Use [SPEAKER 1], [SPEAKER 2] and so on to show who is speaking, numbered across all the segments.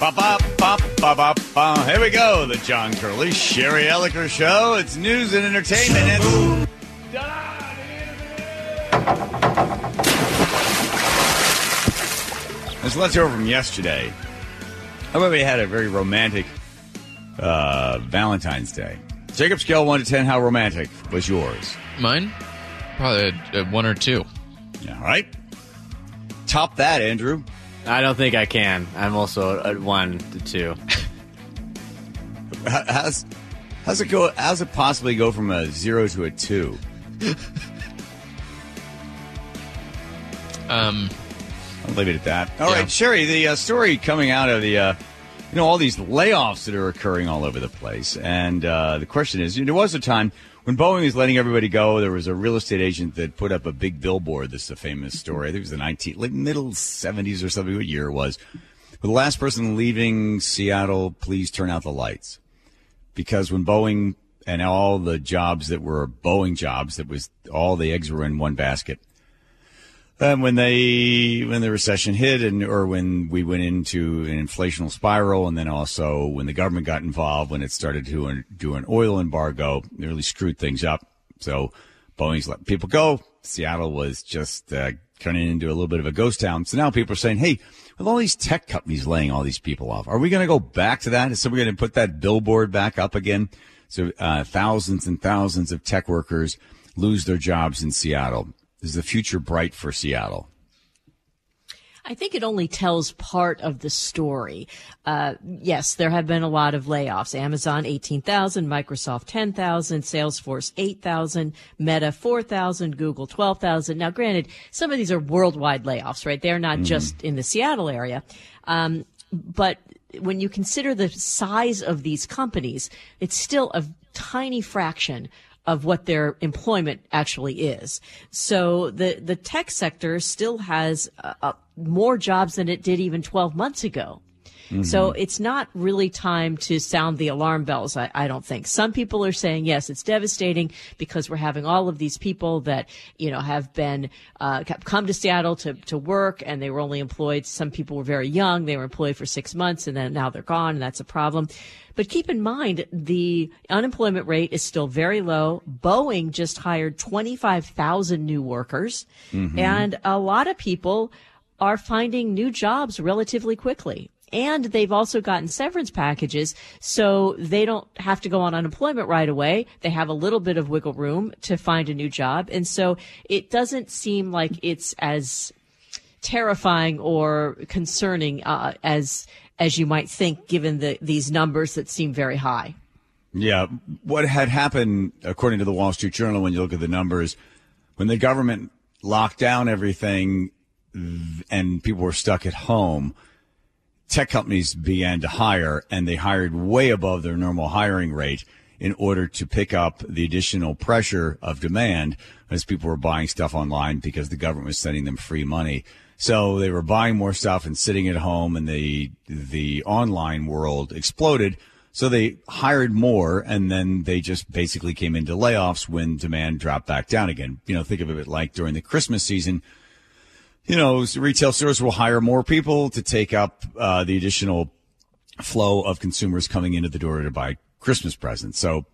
[SPEAKER 1] Ba, ba, ba, ba, ba, ba. Here we go. The John Curley, Sherry Elliker Show. It's news and entertainment. It's let's hear from yesterday. Everybody had a very romantic uh, Valentine's Day. Jacob scale 1 to 10, how romantic was yours?
[SPEAKER 2] Mine? Probably a, a one or two.
[SPEAKER 1] Yeah, All right. Top that, Andrew.
[SPEAKER 3] I don't think I can. I'm also at one to two.
[SPEAKER 1] How's, how's it go? How's it possibly go from a zero to a two?
[SPEAKER 2] Um,
[SPEAKER 1] I'll leave it at that. All right,
[SPEAKER 2] Yeah.
[SPEAKER 1] Sherry, the uh, story coming out of the, uh, you know, all these layoffs that are occurring all over the place. And uh, the question is, you know, there was a time when Boeing was letting everybody go. There was a real estate agent that put up a big billboard. This is a famous story. I think it was the 19, like middle 70s or something, what year it was. The last person leaving Seattle, please turn out the lights. Because when Boeing and all the jobs that were Boeing jobs, that was all the eggs were in one basket. And when they when the recession hit, and or when we went into an inflational spiral, and then also when the government got involved, when it started to do an oil embargo, it really screwed things up. So Boeing's let people go. Seattle was just uh, turning into a little bit of a ghost town. So now people are saying, "Hey, with all these tech companies laying all these people off, are we going to go back to that? So we're going to put that billboard back up again? So uh, thousands and thousands of tech workers lose their jobs in Seattle." Is the future bright for Seattle?
[SPEAKER 4] I think it only tells part of the story. Uh, yes, there have been a lot of layoffs. Amazon 18,000, Microsoft 10,000, Salesforce 8,000, Meta 4,000, Google 12,000. Now, granted, some of these are worldwide layoffs, right? They're not just in the Seattle area. Um, but when you consider the size of these companies, it's still a tiny fraction of what their employment actually is. So the the tech sector still has uh, uh, more jobs than it did even 12 months ago. So it's not really time to sound the alarm bells, I, I don't think. Some people are saying, yes, it's devastating because we're having all of these people that, you know, have been, uh, come to Seattle to, to work and they were only employed. Some people were very young. They were employed for six months and then now they're gone and that's a problem. But keep in mind, the unemployment rate is still very low. Boeing just hired 25,000 new workers and a lot of people are finding new jobs relatively quickly. And they've also gotten severance packages, so they don't have to go on unemployment right away. They have a little bit of wiggle room to find a new job. And so it doesn't seem like it's as terrifying or concerning uh, as as you might think, given the, these numbers that seem very high.
[SPEAKER 1] Yeah. What had happened, according to the Wall Street Journal, when you look at the numbers, when the government locked down everything and people were stuck at home, tech companies began to hire and they hired way above their normal hiring rate in order to pick up the additional pressure of demand as people were buying stuff online because the government was sending them free money. So they were buying more stuff and sitting at home and the, the online world exploded. So they hired more and then they just basically came into layoffs when demand dropped back down again. You know, think of it like during the Christmas season, you know, retail stores will hire more people to take up uh, the additional flow of consumers coming into the door to buy Christmas presents. So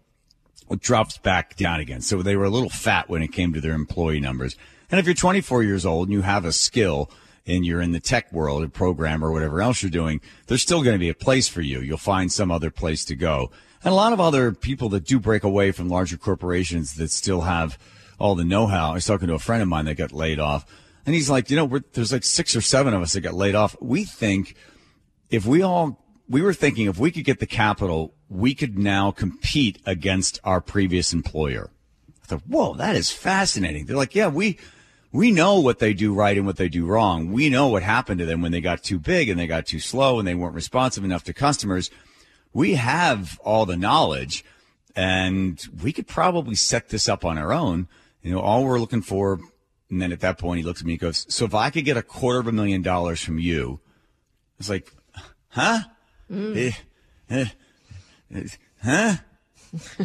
[SPEAKER 1] it drops back down again. So they were a little fat when it came to their employee numbers. And if you're 24 years old and you have a skill and you're in the tech world, a programmer, or whatever else you're doing, there's still going to be a place for you. You'll find some other place to go. And a lot of other people that do break away from larger corporations that still have all the know-how. I was talking to a friend of mine that got laid off and he's like, you know, there's like six or seven of us that got laid off. We think if we all, we were thinking if we could get the capital, we could now compete against our previous employer. I thought, whoa, that is fascinating. They're like, yeah, we, we know what they do right and what they do wrong. We know what happened to them when they got too big and they got too slow and they weren't responsive enough to customers. We have all the knowledge and we could probably set this up on our own. You know, all we're looking for. And then at that point, he looks at me and goes, so if I could get a quarter of a million dollars from you, it's like, huh? Eh, eh, eh, huh?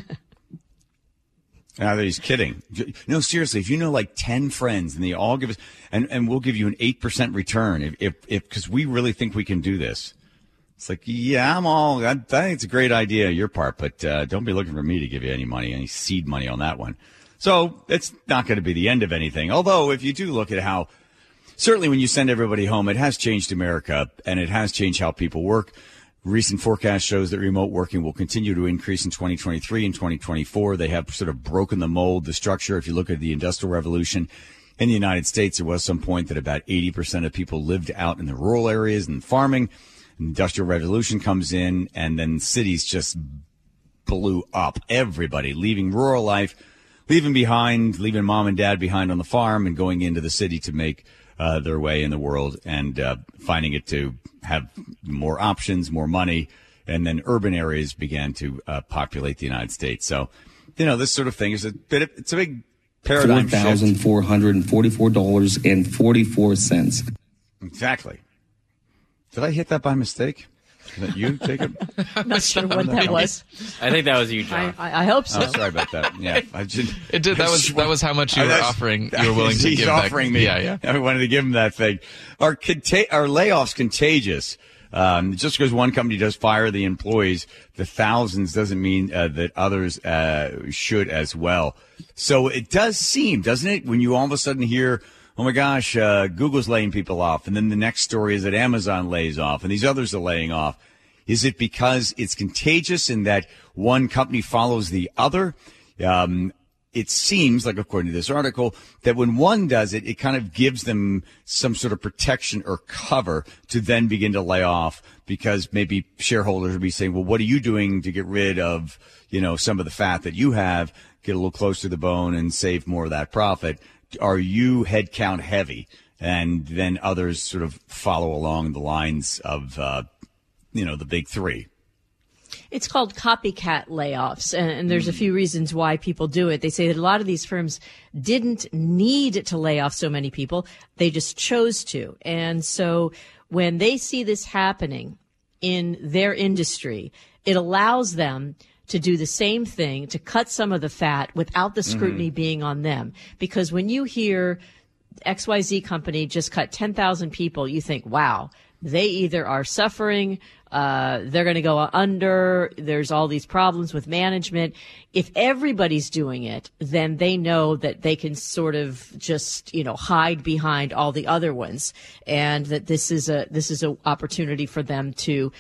[SPEAKER 1] Now that he's kidding. No, seriously, if you know like 10 friends and they all give us, and, and we'll give you an 8% return if, if, if, cause we really think we can do this. It's like, yeah, I'm all, I, I think it's a great idea on your part, but uh, don't be looking for me to give you any money, any seed money on that one. So it's not going to be the end of anything. Although, if you do look at how, certainly when you send everybody home, it has changed America and it has changed how people work. Recent forecast shows that remote working will continue to increase in 2023 and 2024. They have sort of broken the mold, the structure. If you look at the industrial revolution in the United States, there was some point that about 80% of people lived out in the rural areas and farming industrial revolution comes in and then cities just blew up everybody leaving rural life leaving behind leaving mom and dad behind on the farm and going into the city to make uh, their way in the world and uh, finding it to have more options more money and then urban areas began to uh, populate the united states so you know this sort of thing is a bit of, it's a big paradigm
[SPEAKER 5] Four thousand four hundred and forty-four dollars and forty-four cents.
[SPEAKER 1] exactly did I hit that by mistake? Is that you, Jacob?
[SPEAKER 4] I'm not sure what that was.
[SPEAKER 3] I think that was you,
[SPEAKER 4] I,
[SPEAKER 3] John.
[SPEAKER 4] I, I hope so.
[SPEAKER 1] Oh, sorry about that. Yeah, I just,
[SPEAKER 2] It did. That was that was how much you were offering. You were willing to
[SPEAKER 1] he's
[SPEAKER 2] give
[SPEAKER 1] offering
[SPEAKER 2] that.
[SPEAKER 1] me.
[SPEAKER 2] Yeah, yeah.
[SPEAKER 1] I wanted to give him that thing. Are conta- are layoffs contagious? Um, just because one company does fire the employees, the thousands doesn't mean uh, that others uh, should as well. So it does seem, doesn't it, when you all of a sudden hear, "Oh my gosh, uh, Google's laying people off," and then the next story is that Amazon lays off, and these others are laying off. Is it because it's contagious in that one company follows the other? Um, it seems like, according to this article, that when one does it, it kind of gives them some sort of protection or cover to then begin to lay off because maybe shareholders will be saying, well, what are you doing to get rid of, you know, some of the fat that you have, get a little closer to the bone and save more of that profit? Are you headcount heavy? And then others sort of follow along the lines of, uh, you know, the big three.
[SPEAKER 4] It's called copycat layoffs, and, and there's a few reasons why people do it. They say that a lot of these firms didn't need to lay off so many people; they just chose to. And so, when they see this happening in their industry, it allows them to do the same thing to cut some of the fat without the scrutiny being on them. Because when you hear XYZ company just cut 10,000 people, you think, wow, they either are suffering, uh, they're going to go under, there's all these problems with management. If everybody's doing it, then they know that they can sort of just, you know, hide behind all the other ones and that this is a, this is an opportunity for them to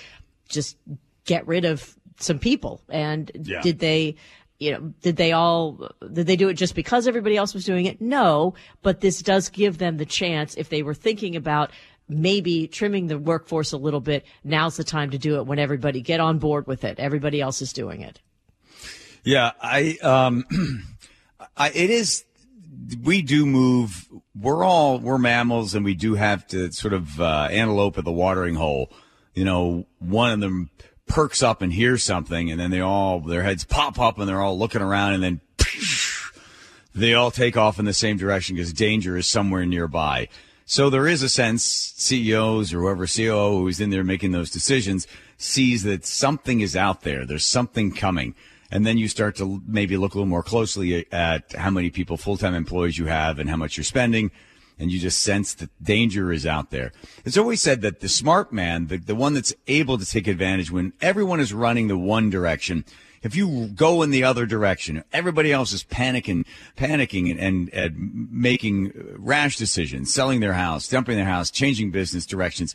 [SPEAKER 4] just get rid of some people. And
[SPEAKER 1] Yeah.
[SPEAKER 4] did they, you know, did they all, did they do it just because everybody else was doing it? No, but this does give them the chance if they were thinking about maybe trimming the workforce a little bit. Now's the time to do it when everybody get on board with it. Everybody else is doing it.
[SPEAKER 1] Yeah, I, um, I, it is, we do move, we're all, we're mammals and we do have to sort of, uh, antelope at the watering hole. You know, one of them perks up and hears something and then they all, their heads pop up and they're all looking around and then they all take off in the same direction because danger is somewhere nearby. So there is a sense CEOs or whoever COO who's in there making those decisions sees that something is out there. There's something coming. And then you start to maybe look a little more closely at how many people, full-time employees you have and how much you're spending. And you just sense that danger is out there. It's always said that the smart man, the, the one that's able to take advantage when everyone is running the one direction, if you go in the other direction, everybody else is panicking, panicking and, and, and making rash decisions, selling their house, dumping their house, changing business directions.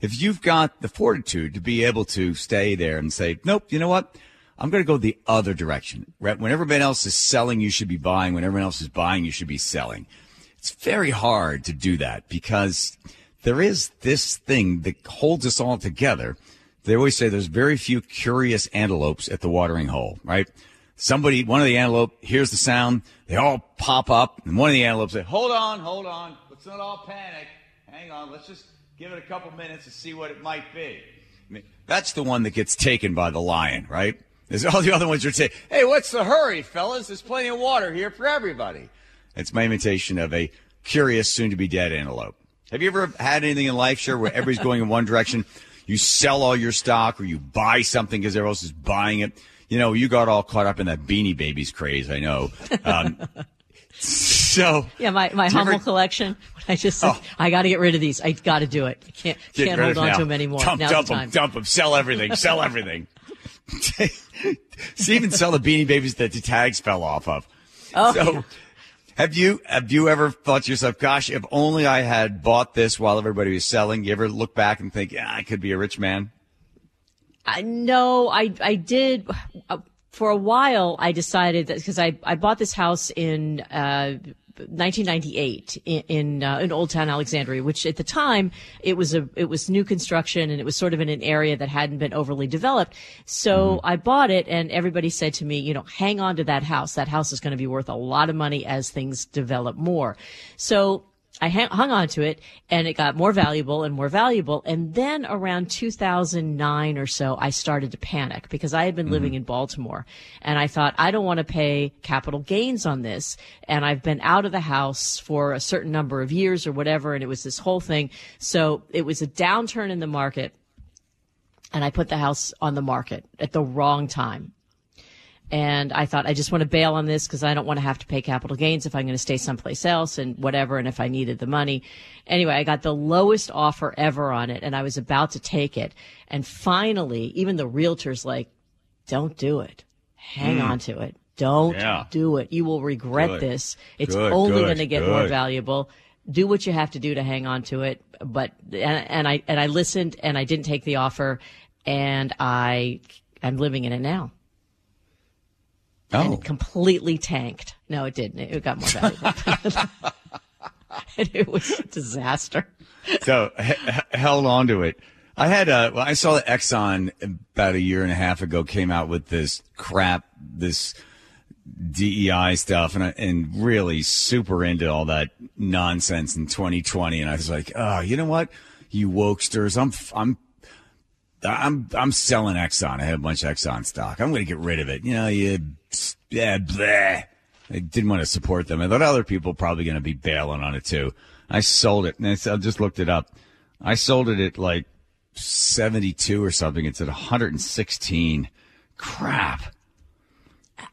[SPEAKER 1] If you've got the fortitude to be able to stay there and say, nope, you know what? I'm going to go the other direction. When everybody else is selling, you should be buying. When everyone else is buying, you should be selling. It's very hard to do that because there is this thing that holds us all together. They always say there's very few curious antelopes at the watering hole, right? Somebody, one of the antelope hears the sound, they all pop up, and one of the antelopes say, hold on, hold on, let's not all panic. Hang on, let's just give it a couple minutes to see what it might be. I mean, that's the one that gets taken by the lion, right? There's all the other ones are saying, hey, what's the hurry, fellas? There's plenty of water here for everybody. It's my imitation of a curious, soon to be dead antelope. Have you ever had anything in life, sure, where everybody's going in one direction? You sell all your stock or you buy something because everyone else is buying it. You know, you got all caught up in that Beanie Babies craze, I know. Um, So
[SPEAKER 4] Yeah, my, my Hummel
[SPEAKER 1] ever-
[SPEAKER 4] collection. I just
[SPEAKER 1] Oh.
[SPEAKER 4] I got to get rid of these. I got to do it. I can't can't hold on
[SPEAKER 1] now.
[SPEAKER 4] to them anymore.
[SPEAKER 1] Dump,
[SPEAKER 4] Now's
[SPEAKER 1] dump
[SPEAKER 4] the
[SPEAKER 1] them, dump them, sell everything, sell everything. See, even sell the beanie babies that the tags fell off of.
[SPEAKER 4] Oh,
[SPEAKER 1] so. Have you have you ever thought to yourself, "Gosh, if only I had bought this while everybody was selling"? You ever look back and think, "Yeah, I could be a rich man"?
[SPEAKER 4] I, no, I I did uh, for a while. I decided that because I I bought this house in. Uh, 1998 in in, uh, in Old Town Alexandria, which at the time it was a it was new construction and it was sort of in an area that hadn't been overly developed. So I bought it, and everybody said to me, you know, hang on to that house. That house is going to be worth a lot of money as things develop more. So I hung on to it and it got more valuable and more valuable. And then around 2009 or so, I started to panic because I had been living mm-hmm. in Baltimore and I thought, I don't want to pay capital gains on this. And I've been out of the house for a certain number of years or whatever. And it was this whole thing. So it was a downturn in the market and I put the house on the market at the wrong time. And I thought, I just want to bail on this because I don't want to have to pay capital gains if I'm going to stay someplace else and whatever. And if I needed the money. Anyway, I got the lowest offer ever on it and I was about to take it. And finally, even the realtor's like, don't do it. Hang hmm. on to it. Don't
[SPEAKER 1] Yeah.
[SPEAKER 4] do it. You will regret
[SPEAKER 1] Good.
[SPEAKER 4] this. It's
[SPEAKER 1] Good,
[SPEAKER 4] only going to get more valuable. Do what you have to do to hang on to it. But, and, and I, and I listened and I didn't take the offer and I, I'm living in it now and
[SPEAKER 1] Oh,
[SPEAKER 4] it completely tanked. No, it didn't. It got more valuable. and it was a disaster.
[SPEAKER 1] so h- h- held on to it. I had uh, well, I saw that Exxon about a year and a half ago came out with this crap, this DEI stuff, and I, and really super into all that nonsense in 2020. And I was like, oh, you know what, you wokesters, I'm I'm I'm I'm selling Exxon. I have a bunch of Exxon stock. I'm going to get rid of it. You know, you yeah, bleh. I didn't want to support them. I thought other people probably going to be bailing on it too. I sold it, and I I just looked it up. I sold it at like 72 or something. It's at 116. Crap.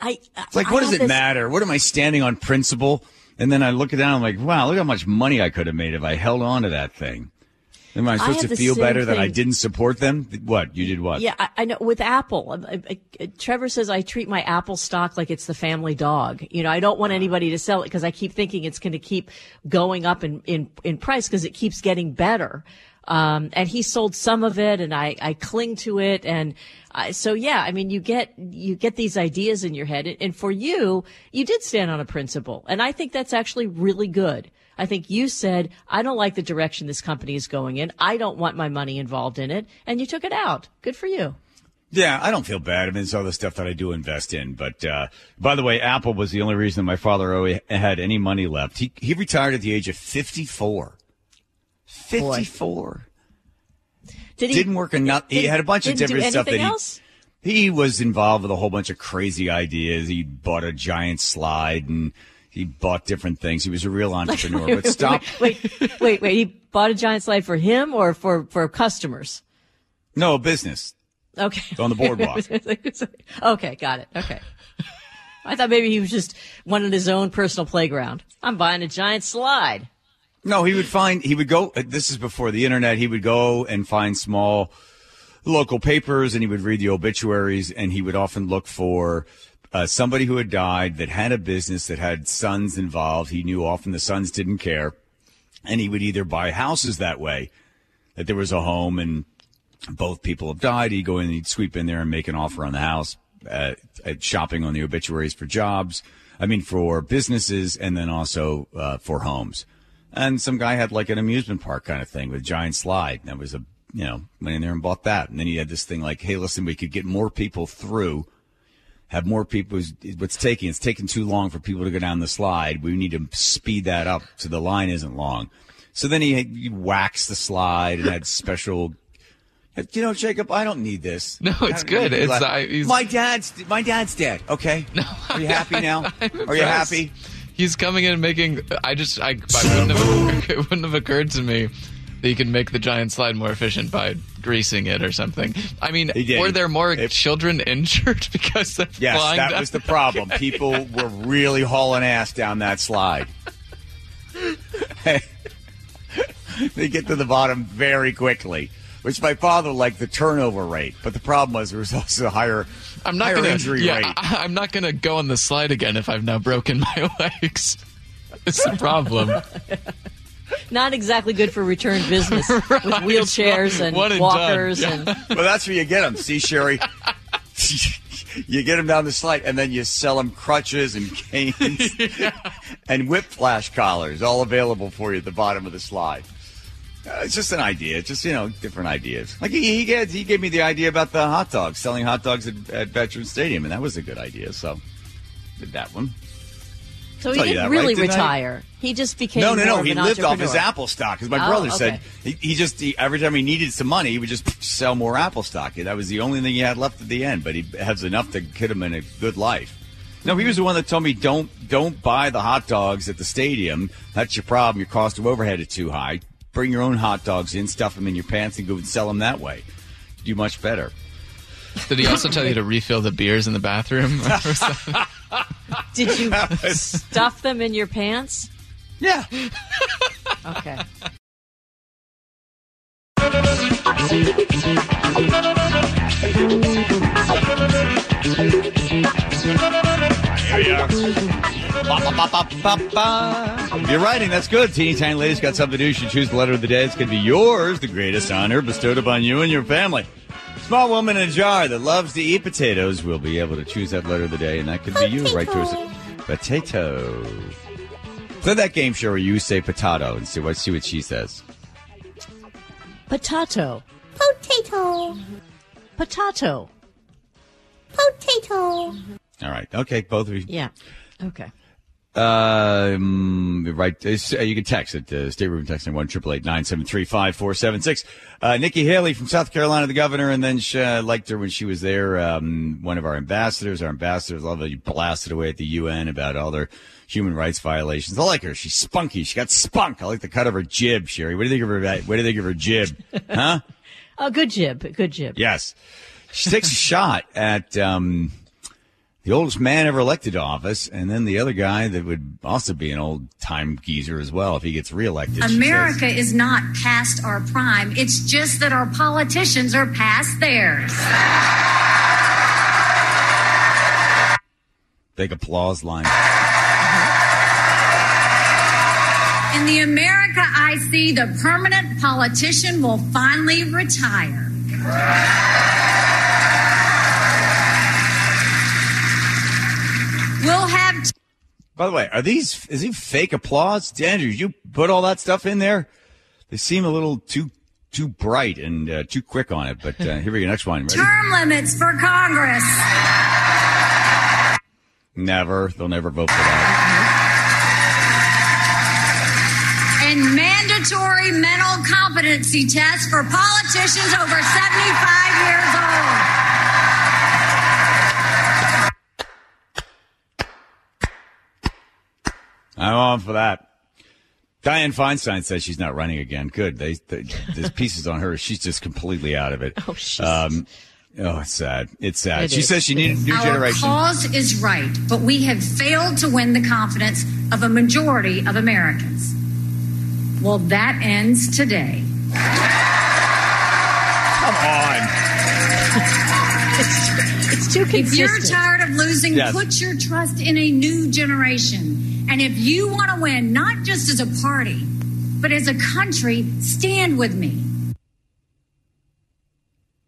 [SPEAKER 4] I,
[SPEAKER 1] It's like, what does it matter? What am I standing on principle? And then I look it down. I'm like, wow, look how much money I could have made if I held on to that thing. Am I supposed
[SPEAKER 4] have
[SPEAKER 1] to feel better that I didn't support them? What you did? What?
[SPEAKER 4] Yeah, I, I know. With Apple, I, I, I- Trevor says I treat my Apple stock like it's the family dog. You know, I don't want anybody to sell it because I keep thinking it's going to keep going up in in, in price because it keeps getting better. Um, and he sold some of it, and I I cling to it, and I, so yeah, I mean, you get you get these ideas in your head, and for you, you did stand on a principle, and I think that's actually really good. I think you said, I don't like the direction this company is going in. I don't want my money involved in it. And you took it out. Good for you.
[SPEAKER 1] Yeah, I don't feel bad. I mean, it's all the stuff that I do invest in. But uh, by the way, Apple was the only reason my father always had any money left. He he retired at the age of fifty four. Fifty four.
[SPEAKER 4] Did he
[SPEAKER 1] Didn't work enough. He had a bunch of different stuff that
[SPEAKER 4] anything
[SPEAKER 1] he
[SPEAKER 4] else?
[SPEAKER 1] he was involved with a whole bunch of crazy ideas. He bought a giant slide and he bought different things. He was a real entrepreneur. but stop.
[SPEAKER 4] Wait, wait, wait, wait. He bought a giant slide for him or for, for customers?
[SPEAKER 1] No business.
[SPEAKER 4] Okay.
[SPEAKER 1] On the boardwalk.
[SPEAKER 4] okay, got it. Okay. I thought maybe he was just wanted his own personal playground. I'm buying a giant slide.
[SPEAKER 1] No, he would find, he would go, uh, this is before the internet, he would go and find small local papers and he would read the obituaries and he would often look for uh, somebody who had died that had a business that had sons involved. He knew often the sons didn't care. And he would either buy houses that way, that there was a home and both people have died. He'd go in and he'd sweep in there and make an offer on the house, uh, at shopping on the obituaries for jobs. I mean, for businesses and then also, uh, for homes. And some guy had like an amusement park kind of thing with a giant slide. And That was a, you know, went in there and bought that. And then he had this thing like, hey, listen, we could get more people through, have more people. What's taking, it's taking too long for people to go down the slide. We need to speed that up so the line isn't long. So then he, he waxed the slide and had special. You know, Jacob, I don't need this.
[SPEAKER 2] No, it's good. It's,
[SPEAKER 1] like-
[SPEAKER 2] I- he's-
[SPEAKER 1] my dad's my dad's dead. Okay, no, are you happy now?
[SPEAKER 2] I'm
[SPEAKER 1] Are you happy?
[SPEAKER 2] He's coming in making. I just. I, I wouldn't have. It wouldn't have occurred to me that you can make the giant slide more efficient by greasing it or something. I mean,
[SPEAKER 1] He did.
[SPEAKER 2] were there more
[SPEAKER 1] If-
[SPEAKER 2] children injured because of
[SPEAKER 1] Yes,
[SPEAKER 2] flying
[SPEAKER 1] that
[SPEAKER 2] down?
[SPEAKER 1] was the problem. People were really hauling ass down that slide. they get to the bottom very quickly, which my father liked the turnover rate. But the problem was there was also a higher,
[SPEAKER 2] I'm not
[SPEAKER 1] higher
[SPEAKER 2] gonna.
[SPEAKER 1] injury
[SPEAKER 2] yeah,
[SPEAKER 1] rate.
[SPEAKER 2] I, I'm not gonna go on the slide again if I've now broken my legs. It's the problem.
[SPEAKER 4] Not exactly good for return business with wheelchairs and
[SPEAKER 2] and
[SPEAKER 4] walkers
[SPEAKER 2] done.
[SPEAKER 4] and
[SPEAKER 1] well, that's where you get them. See, Sherry, you get them down the slide, and then you sell them crutches and canes and whiplash collars, all available for you at the bottom of the slide. Uh, it's just an idea. It's just you know different ideas. Like he he, gave, he gave me the idea about the hot dogs, selling hot dogs at, at Veterans Stadium, and that was a good idea. So did that one.
[SPEAKER 4] So he didn't
[SPEAKER 1] that, right?
[SPEAKER 4] really
[SPEAKER 1] Didn't I?
[SPEAKER 4] retire. He just became
[SPEAKER 1] No, no, no. He
[SPEAKER 4] an
[SPEAKER 1] lived off his. Apple stock. Because my
[SPEAKER 4] Oh,
[SPEAKER 1] brother
[SPEAKER 4] okay.
[SPEAKER 1] said he, he just he, every time he needed some money, he would just sell more Apple stock. That was the only thing he had left at the end. But he has enough to get him in a good life. No, he was the one that told me don't don't buy the hot dogs at the stadium. That's your problem. Your cost of overhead is too high. Bring your own hot dogs in, stuff them in your pants, and go and sell them that way. Do much better.
[SPEAKER 2] Did he also tell you to refill the beers in the bathroom?
[SPEAKER 4] Did you stuff them in your pants?
[SPEAKER 1] Yeah.
[SPEAKER 4] Okay.
[SPEAKER 1] Here we are. Ba, ba, ba, you're writing, that's good. Teeny Tiny Lady's got something to do. You should choose the letter of the day. It's going to be yours, the greatest honor bestowed upon you and your family. Small woman in a jar that loves to eat potatoes will be able to choose that letter of the day, and that could be you. Right to us. Potato. Play that game show where you say potato and see what see what she says.
[SPEAKER 4] Potato.
[SPEAKER 6] Potato.
[SPEAKER 4] Potato.
[SPEAKER 6] Potato.
[SPEAKER 1] All right. Okay, both of you.
[SPEAKER 4] Yeah. Okay.
[SPEAKER 1] Um, right. uh, you can text it. Uh, State Room texting one triple eight nine seven three five four seven six. Uh, Nikki Haley from South Carolina, the governor, and then she, uh, liked her when she was there. Um, one of our ambassadors. Our ambassadors love you blasted away at the UN about all their human rights violations. I like her. She's spunky. She got spunk. I like the cut of her jib, Sherry. What do you think of her? What do you think of her jib? Huh?
[SPEAKER 4] Oh, good jib. Good jib.
[SPEAKER 1] Yes. She takes a shot at um, the oldest man ever elected to office, and then the other guy that would also be an old time geezer as well if he gets reelected.
[SPEAKER 6] America
[SPEAKER 1] says.
[SPEAKER 6] is not past our prime. It's just that our politicians are past theirs.
[SPEAKER 1] Big applause line.
[SPEAKER 6] In the America I see, the permanent politician will finally retire. We'll have
[SPEAKER 1] By the way, are these is he fake applause? Andrew, you put all that stuff in there? They seem a little too too bright and uh, too quick on it. But uh, here we go. Next one. Ready?
[SPEAKER 6] term limits for Congress.
[SPEAKER 1] Never. They'll never vote for that.
[SPEAKER 6] and mandatory mental competency tests for politicians over 75 years old.
[SPEAKER 1] I'm on for that. Dianne Feinstein says she's not running again. Good. They, they there's pieces on her. She's just completely out of it.
[SPEAKER 4] Oh, she's-
[SPEAKER 1] Um, oh, it's sad. It's sad.
[SPEAKER 4] It
[SPEAKER 1] she
[SPEAKER 4] is.
[SPEAKER 1] says she needed a new
[SPEAKER 6] Our
[SPEAKER 1] generation.
[SPEAKER 6] cause is right, but we have failed to win the confidence of a majority of Americans. Well, that ends today.
[SPEAKER 1] Come on.
[SPEAKER 4] It's too
[SPEAKER 6] If you're tired of losing,
[SPEAKER 1] Yes.
[SPEAKER 6] put your trust in a new generation. And if you want to win, not just as a party, but as a country, stand with me.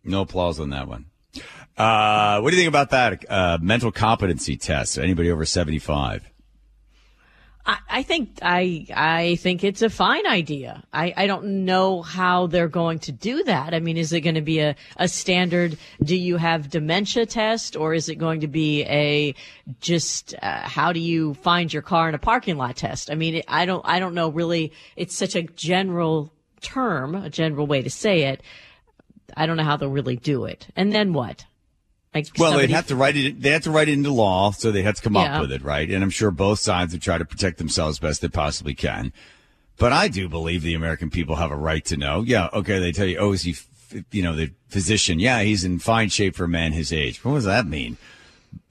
[SPEAKER 1] No applause on that one. Uh, what do you think about that? Uh, mental competency test. Anybody over 75?
[SPEAKER 4] I, think I I think it's a fine idea. I, I don't know how they're going to do that. I mean, is it going to be a, a standard do you have dementia test or is it going to be a just uh, how do you find your car in a parking lot test? I mean, I don't I don't know really. It's such a general term, a general way to say it. I don't know how they'll really do it. And then what? Like
[SPEAKER 1] Well,
[SPEAKER 4] somebody-
[SPEAKER 1] they'd have to write it. They have to write it into law, so they have to come
[SPEAKER 4] Yeah.
[SPEAKER 1] up with it, right? And I'm sure both sides would try to protect themselves best they possibly can. But I do believe the American people have a right to know. Yeah, okay. They tell you, oh, is he, f- you know, the physician? Yeah, he's in fine shape for a man his age. What does that mean?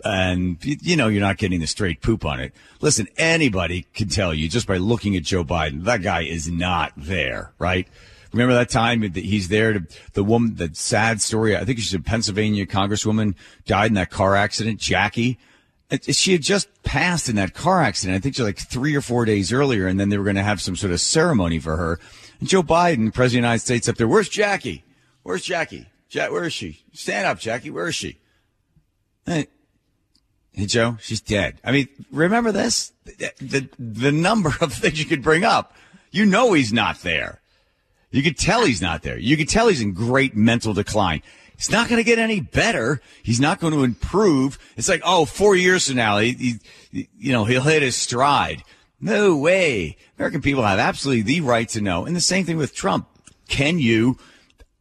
[SPEAKER 1] and you know you're not getting the straight poop on it. Listen, anybody can tell you just by looking at Joe Biden, that guy is not there, right? Remember that time that he's there to the woman, that sad story. I think she's a Pennsylvania congresswoman died in that car accident. Jackie, she had just passed in that car accident. I think she's like three or four days earlier, and then they were going to have some sort of ceremony for her. And Joe Biden, president of the United States, up there. Where's Jackie? Where's Jackie? Jack, where is she? Stand up, Jackie. Where is she? Hey, hey, Joe, she's dead. I mean, remember this? The, the, the number of things you could bring up. You know he's not there. You could tell he's not there. You could tell he's in great mental decline. It's not going to get any better. He's not going to improve. It's like, oh, four years from now, he, he, you know, he'll hit his stride. No way. American people have absolutely the right to know. And the same thing with Trump. Can you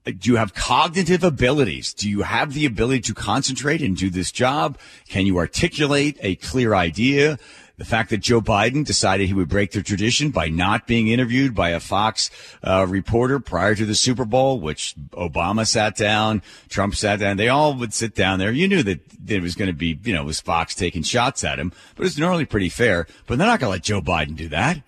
[SPEAKER 1] do you have cognitive abilities? Do you have the ability to concentrate and do this job? Can you articulate a clear idea? The fact that Joe Biden decided he would break the tradition by not being interviewed by a Fox uh, reporter prior to the Super Bowl, which Obama sat down, Trump sat down, they all would sit down there. You knew that it was going to be, you know, was Fox taking shots at him, but it's normally pretty fair. But they're not going to let Joe Biden do that.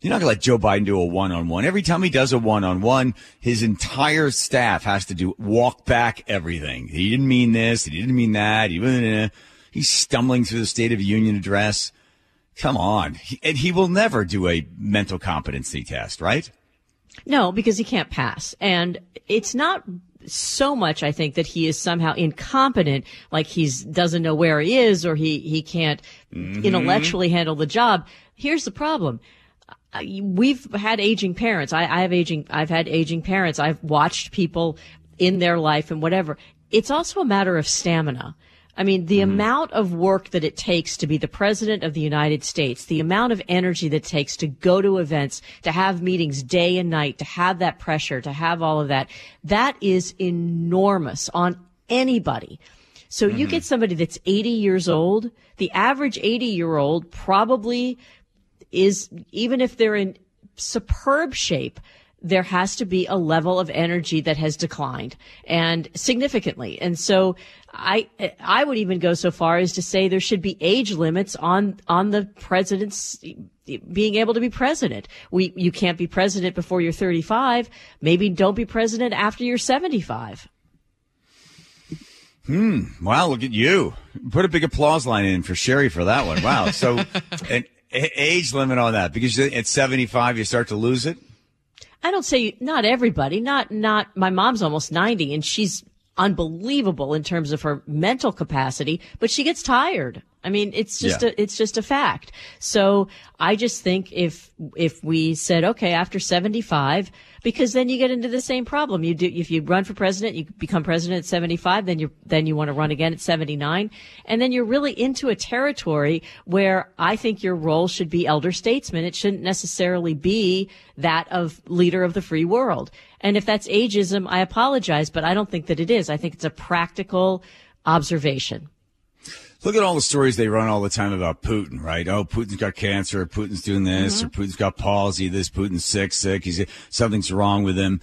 [SPEAKER 1] You're not going to let Joe Biden do a one on one. Every time he does a one on one, his entire staff has to do walk back everything. He didn't mean this. He didn't mean that. He, he's stumbling through the State of the Union address. Come on. He, and he will never do a mental competency test, right?
[SPEAKER 4] No, because he can't pass. And it's not so much, I think, that he is somehow incompetent, like he's doesn't know where he is or he, he can't mm-hmm. intellectually handle the job. Here's the problem we've had aging parents. I, I have aging, I've had aging parents. I've watched people in their life and whatever. It's also a matter of stamina. I mean, the mm-hmm. amount of work that it takes to be the president of the United States, the amount of energy that it takes to go to events, to have meetings day and night, to have that pressure, to have all of that, that is enormous on anybody. So mm-hmm. you get somebody that's 80 years old, the average 80 year old probably is even if they're in superb shape, there has to be a level of energy that has declined and significantly. And so I, I would even go so far as to say there should be age limits on, on the president's being able to be president. We, you can't be president before you're 35. Maybe don't be president after you're 75.
[SPEAKER 1] Hmm. Wow. Look at you. Put a big applause line in for Sherry for that one. Wow. So, an age limit on that because at 75 you start to lose it.
[SPEAKER 4] I don't say not everybody, not not my mom's almost 90 and she's unbelievable in terms of her mental capacity, but she gets tired. I mean, it's just
[SPEAKER 1] yeah.
[SPEAKER 4] a, it's just a fact. So I just think if, if we said, okay, after 75, because then you get into the same problem. You do, if you run for president, you become president at 75, then you, then you want to run again at 79. And then you're really into a territory where I think your role should be elder statesman. It shouldn't necessarily be that of leader of the free world. And if that's ageism, I apologize, but I don't think that it is. I think it's a practical observation.
[SPEAKER 1] Look at all the stories they run all the time about Putin, right? Oh, Putin's got cancer, Putin's doing this, mm-hmm. or Putin's got palsy, this, Putin's sick, sick, he's, something's wrong with him.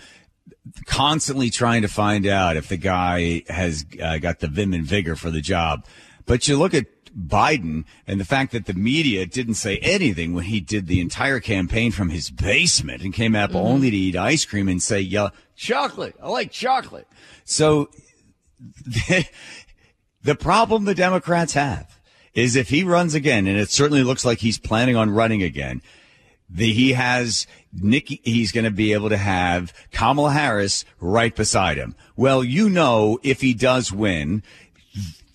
[SPEAKER 1] Constantly trying to find out if the guy has uh, got the vim and vigor for the job. But you look at Biden and the fact that the media didn't say anything when he did the entire campaign from his basement and came up mm-hmm. only to eat ice cream and say, yeah, chocolate. I like chocolate. So The problem the Democrats have is if he runs again, and it certainly looks like he's planning on running again, the, he has Nikki, he's going to be able to have Kamala Harris right beside him. Well, you know, if he does win,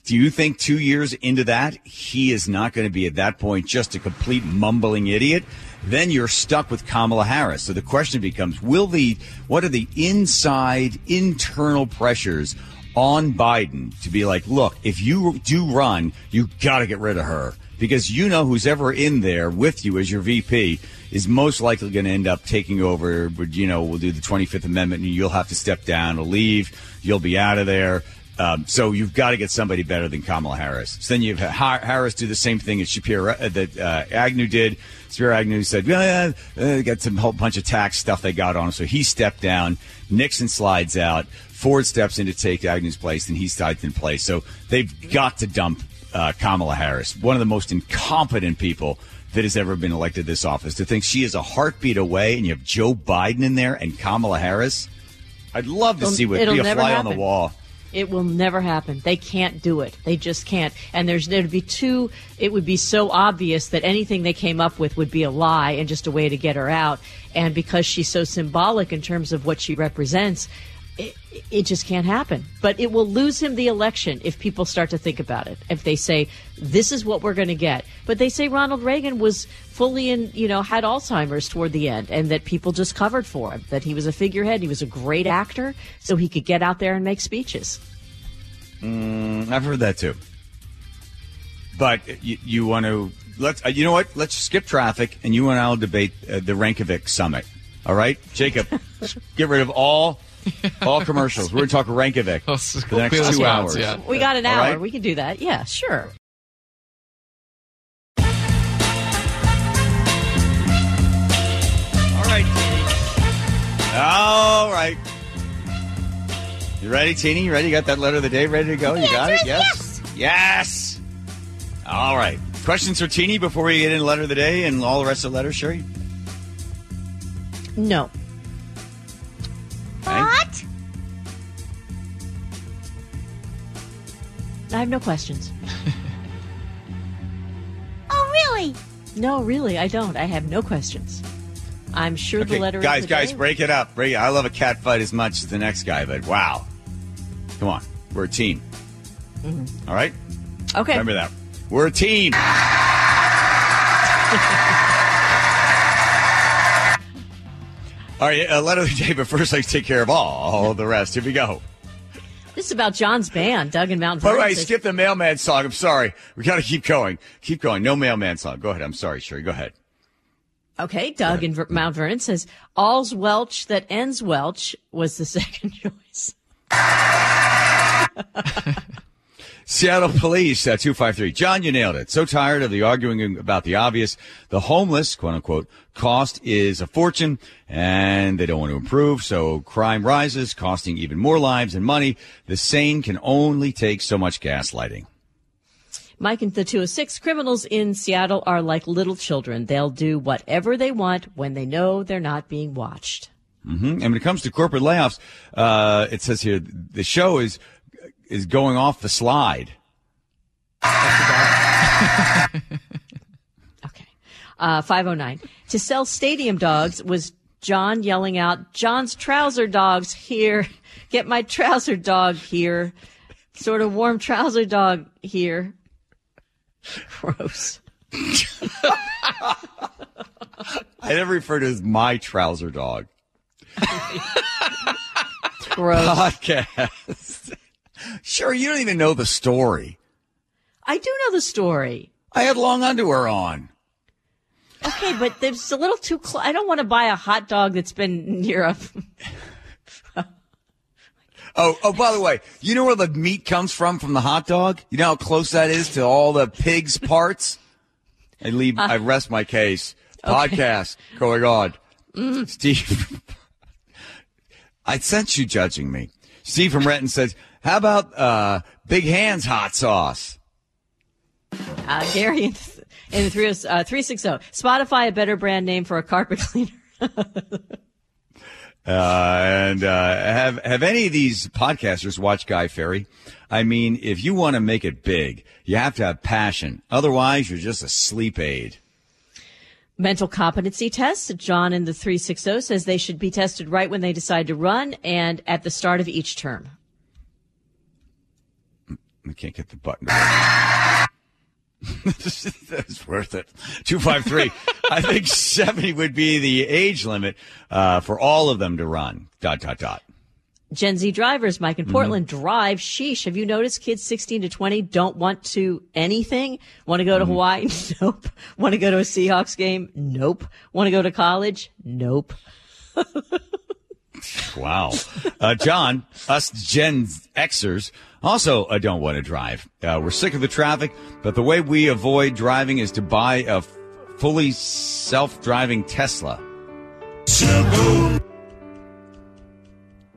[SPEAKER 1] do you think two years into that, he is not going to be at that point just a complete mumbling idiot? Then you're stuck with Kamala Harris. So the question becomes, will the, what are the inside internal pressures on Biden to be like, look, if you do run, you got to get rid of her because you know who's ever in there with you as your VP is most likely going to end up taking over. But you know, we'll do the 25th Amendment and you'll have to step down or leave. You'll be out of there. Um, so you've got to get somebody better than Kamala Harris. So then you've Harris do the same thing as Spiro uh, that uh, Agnew did. Spiro Agnew said, "Yeah, uh, got some whole bunch of tax stuff they got on him." So he stepped down. Nixon slides out. Ford steps in to take Agnew's place, and he slides in place. So they've got to dump uh, Kamala Harris, one of the most incompetent people that has ever been elected this office. To think she is a heartbeat away, and you have Joe Biden in there and Kamala Harris. I'd love to
[SPEAKER 4] It'll-
[SPEAKER 1] see what be a fly on the wall.
[SPEAKER 4] It will never happen. They can't do it. They just can't. And there's there'd be too. It would be so obvious that anything they came up with would be a lie and just a way to get her out. And because she's so symbolic in terms of what she represents, it, it just can't happen. But it will lose him the election if people start to think about it. If they say this is what we're going to get, but they say Ronald Reagan was fully in, you know, had Alzheimer's toward the end, and that people just covered for him. That he was a figurehead. He was a great actor, so he could get out there and make speeches.
[SPEAKER 1] I've heard that too. But you, you want to let's uh, you know what? Let's skip traffic, and you and I'll debate uh, the Reykjavik summit. All right, Jacob, get rid of all all commercials. We're going to talk Reykjavik
[SPEAKER 2] Well,
[SPEAKER 1] for the next two hours.
[SPEAKER 2] yeah.
[SPEAKER 4] We got an hour.
[SPEAKER 1] right.
[SPEAKER 4] We can do that. Yeah, sure.
[SPEAKER 1] All right, Teeny. All right. You ready, Teeny? You ready? You got that letter of the day ready to go? You got it? Yes. Yes. All right. Questions for Teeny before we get into letter of the day and all the rest of the letters, Sherry?
[SPEAKER 4] No. I have no questions.
[SPEAKER 7] Oh, really?
[SPEAKER 4] No, really, I don't. I have no questions. I'm sure the
[SPEAKER 1] Okay,
[SPEAKER 4] letter
[SPEAKER 1] guys,
[SPEAKER 4] of the
[SPEAKER 1] guys,
[SPEAKER 4] day-
[SPEAKER 1] break it up. Break it. I love a cat fight as much as the next guy, but wow. Come on. We're a team. Mm-hmm. All right?
[SPEAKER 4] Okay.
[SPEAKER 1] Remember that. We're a team. All right, a letter of the day, but first let's take care of all the rest. Here we go.
[SPEAKER 4] This about John's band, Doug and Mountain
[SPEAKER 1] By the
[SPEAKER 4] Vernon
[SPEAKER 1] way, skip the mailman song. I'm sorry. We got to keep going. Keep going. No mailman song. Go ahead. I'm sorry, Sherry. Go ahead.
[SPEAKER 4] Okay, Doug in Ver- Mount Vernon says, All's Welch that ends Welch was the second choice.
[SPEAKER 1] Seattle Police, uh, 253. John, you nailed it. So tired of the arguing about the obvious. The homeless, quote unquote, cost is a fortune and they don't want to improve. So crime rises, costing even more lives and money. The sane can only take so much gaslighting.
[SPEAKER 4] Mike and the 206 criminals in Seattle are like little children. They'll do whatever they want when they know they're not being watched.
[SPEAKER 1] hmm And when it comes to corporate layoffs, uh, it says here the show is is going off the slide.
[SPEAKER 4] Okay. Uh, 509. To sell stadium dogs was John yelling out, John's trouser dogs here. Get my trouser dog here. Sort of warm trouser dog here. Gross.
[SPEAKER 1] I never refer to as my trouser dog
[SPEAKER 4] Gross.
[SPEAKER 1] podcast. Sure, you don't even know the story.
[SPEAKER 4] I do know the story.
[SPEAKER 1] I had long underwear on.
[SPEAKER 4] Okay, but there's a little too close. I don't want to buy a hot dog that's been near a.
[SPEAKER 1] Oh, oh, by the way, you know where the meat comes from from the hot dog? You know how close that is to all the pig's parts? I leave, I uh. rest my case. Podcast going on. Mm. Steve, I sense you judging me. Steve from Renton says, how about, uh, Big Hands hot sauce?
[SPEAKER 4] Uh, Gary in, in the 30, uh, 360. Spotify, a better brand name for a carpet cleaner.
[SPEAKER 1] Uh, and uh, have have any of these podcasters watched Guy Fieri? I mean, if you want to make it big, you have to have passion. Otherwise, you're just a sleep aid.
[SPEAKER 4] Mental competency tests. John in the 360 says they should be tested right when they decide to run and at the start of each term.
[SPEAKER 1] I can't get the button. That's worth it. 253. I think 70 would be the age limit uh, for all of them to run. Dot, dot, dot.
[SPEAKER 4] Gen Z drivers, Mike in Portland, drive. Sheesh. Have you noticed kids 16 to 20 don't want to anything? Want to go to Hawaii? Nope. Want to go to a Seahawks game? Nope. Want to go to college? Nope.
[SPEAKER 1] Wow. Uh, John, us Gen Xers also uh, don't want to drive. Uh, we're sick of the traffic, but the way we avoid driving is to buy a f- fully self-driving Tesla.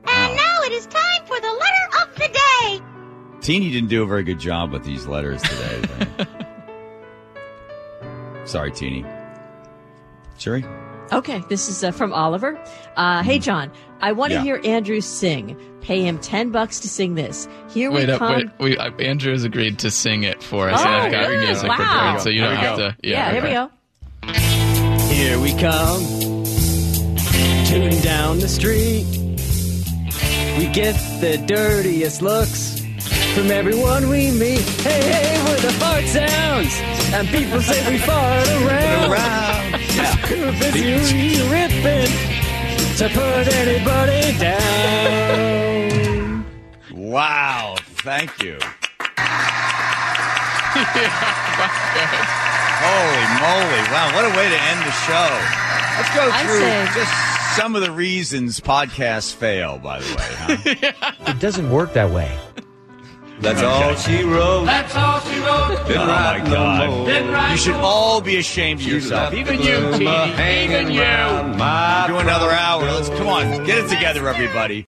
[SPEAKER 7] And now it is time for the letter of the day.
[SPEAKER 1] Teeny didn't do a very good job with these letters today. Sorry, Teeny. Sherry?
[SPEAKER 4] Okay, this is uh, from Oliver. Uh, hey, John, I want to
[SPEAKER 1] Yeah.
[SPEAKER 4] hear Andrew sing. Pay him 10 bucks to sing this. Here
[SPEAKER 2] Wait
[SPEAKER 4] we
[SPEAKER 2] up,
[SPEAKER 4] come.
[SPEAKER 2] wait. We, uh, Andrew has agreed to sing it for us.
[SPEAKER 4] Oh,
[SPEAKER 2] I've got
[SPEAKER 4] good.
[SPEAKER 2] music
[SPEAKER 4] Wow.
[SPEAKER 2] prepared, so you don't
[SPEAKER 4] Okay.
[SPEAKER 2] have to.
[SPEAKER 4] Yeah,
[SPEAKER 2] Yeah,
[SPEAKER 4] here we go.
[SPEAKER 7] Here we come, tooting down the street. We get the dirtiest looks from everyone we meet. Hey, hey, we're the fart sounds, and people say we fart around.
[SPEAKER 1] Around. Yeah.
[SPEAKER 7] Too busy ripping to put anybody down.
[SPEAKER 1] Wow. Thank you. yeah, Holy moly. Wow. What a way to end the show. Let's go through
[SPEAKER 4] say-
[SPEAKER 1] just some of the reasons podcasts fail, by the way. Huh?
[SPEAKER 8] It doesn't work that way.
[SPEAKER 9] That's all she wrote.
[SPEAKER 10] That's all she wrote.
[SPEAKER 9] Didn't
[SPEAKER 1] Oh, my
[SPEAKER 9] write no
[SPEAKER 1] God.
[SPEAKER 9] more.
[SPEAKER 10] Didn't write
[SPEAKER 1] You should all be ashamed of yourself. Even you. Even you.
[SPEAKER 9] my
[SPEAKER 1] Do another hour. Let's come on. Get it together, everybody.